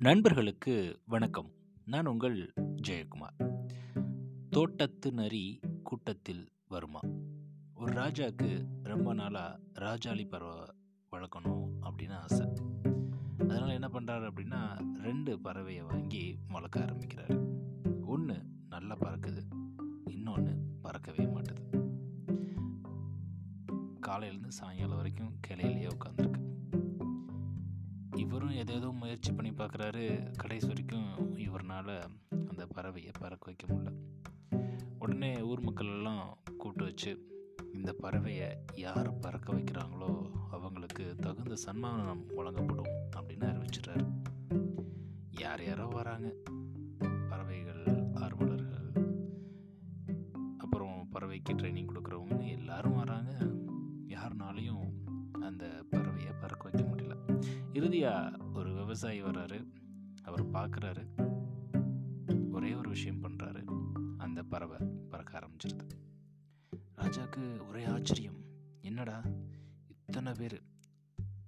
நண்பர்களுக்கு வணக்கம். நான் உங்கள் ஜெயக்குமார். தோட்டத்து நரி கூட்டத்தில் வருமா? ஒரு ராஜாவுக்கு ரொம்ப நாளாக ராஜாளி பறவை வளர்க்கணும் அப்படின்னு ஆசை. அதனால் என்ன பண்ணுறாரு அப்படின்னா ரெண்டு பறவையை வாங்கி வளர்க்க ஆரம்பிக்கிறாரு. ஒன்று நல்லா பறக்குது. இன்னொன்று பறக்கவே மாட்டுது. காலையிலேருந்து சாயங்காலம் வரைக்கும் கிளையிலேயே உட்காந்துருக்கு இவரும் எதேதோ முயற்சி பண்ணி பார்க்குறாரு. கடைசி வரைக்கும் இவர்னால் அந்த பறவையை பறக்க வைக்க முடியல. உடனே ஊர் மக்கள் எல்லாம் கூப்பிட்டு வச்சு இந்த பறவையை யார் பறக்க வைக்கிறாங்களோ அவங்களுக்கு தகுந்த சன்மானம் வழங்கப்படும் அப்படின்னு அறிவிச்சிட்றாரு. யார் யாரோ வராங்க. பறவைகள் ஆர்வலர்கள் அப்புறம் பறவைக்கு ட்ரைனிங் கொடுக்குறவங்கன்னு எல்லாரும் வராங்க. யாருனாலையும் அந்த இறுதியாக ஒரு விவசாயி வர்றாரு. அவர் பார்க்குறாரு ஒரே ஒரு விஷயம் பண்ணுறாரு அந்த பறவை பறக்க ஆரம்பிச்சிருது. ராஜாவுக்கு ஒரே ஆச்சரியம். என்னடா? இத்தனை பேர்.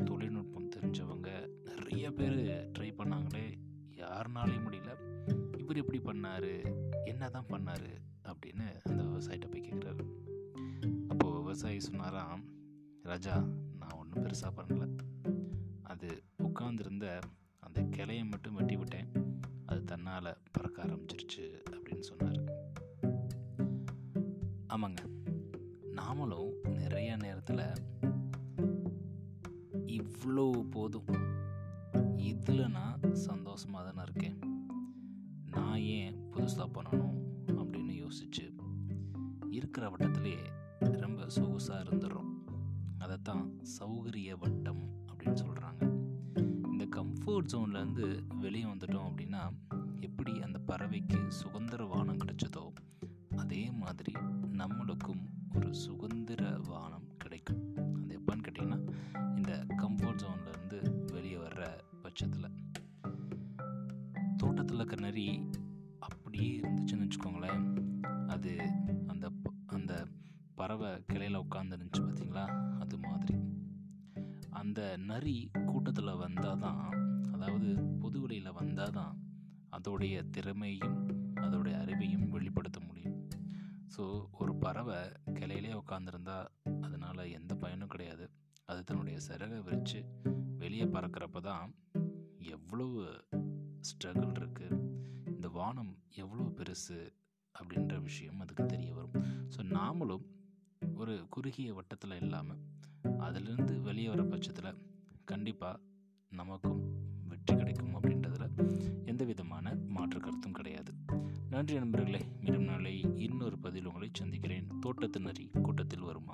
தொழில்நுட்பம் தெரிஞ்சவங்க நிறைய பேர் ட்ரை பண்ணாங்களே. யாருனாலையும் முடியல. இவர் எப்படி பண்ணார்? என்ன தான் பண்ணார்? அப்படின்னு அந்த விவசாயிட்ட போய் கேட்குறாரு அப்போது விவசாயி சொன்னாராம் ராஜா நான் ஒன்றும் பெருசாக பண்ணலை. உட்காந்துருந்த அந்த கிளையை மட்டும் வெட்டி விட்டேன் அது தன்னால் பறக்க ஆரம்பிச்சிருச்சு அப்படின்னு சொன்னார். ஆமாங்க. நாமளும் நிறைய நேரத்தில் இவ்வளோ போதும். இதில் நான் சந்தோஷமாக தானே இருக்கேன். நான் ஏன் புதுசாக பண்ணணும் அப்படின்னு யோசிச்சு இருக்கிற வட்டத்திலேயே ரொம்ப சொகுசாக இருந்துடுறோம் அதைத்தான் சௌகரிய வட்டம் கம்ஃபர்ட் ஜோன்லேருந்து வெளியே வந்துட்டோம் அப்படின்னா எப்படி அந்த பறவைக்கு சுதந்திர வானம் கிடைச்சதோ அதே மாதிரி நம்மளுக்கும் ஒரு சுதந்திர வானம் கிடைக்கும். அது எப்போன்னு கேட்டிங்கன்னா இந்த கம்ஃபர்ட் ஜோன்லேருந்து வெளியே வர்ற பட்சத்தில். தோட்டத்தில் இருக்கிற நரி அப்படியே இருந்துச்சுன்னு வச்சுக்கோங்களேன். அது அந்த ப- அந்த பறவை கிளையில் உட்காந்துருந்துச்சு பார்த்தீங்களா அது மாதிரி. அந்த நரி கூட்டத்தில் வந்தால் தான் அதாவது பொதுவெளியில் வந்தால் தான் அதோடைய திறமையும் அதோடைய அறிவையும் வெளிப்படுத்த முடியும். ஸோ ஒரு பறவை கிளையிலே உட்காந்துருந்தா அதனால் எந்த பயனும் கிடையாது. அது தன்னுடைய சிறகை விரித்து வெளியே பறக்கிறப்ப தான் எவ்வளவு ஸ்ட்ரகிள் இருக்குது இந்த வானம் எவ்வளோ பெருசு அப்படின்ற விஷயம் அதுக்கு தெரிய வரும். ஸோ நாமளும் ஒரு குறுகிய வட்டத்தில் இல்லாமல் அதிலிருந்து வெளியே வர பட்சத்தில் கண்டிப்பாக நமக்கும் வெற்றி கிடைக்கும் அப்படின்றதுல எந்த விதமான மாற்று கருத்தும் கிடையாது. நன்றி நண்பர்களே. மீண்டும் நாளை இன்னொரு பதில் உங்களை சந்திக்கிறேன். தோட்டத்தினரி கூட்டத்தில் வருமா?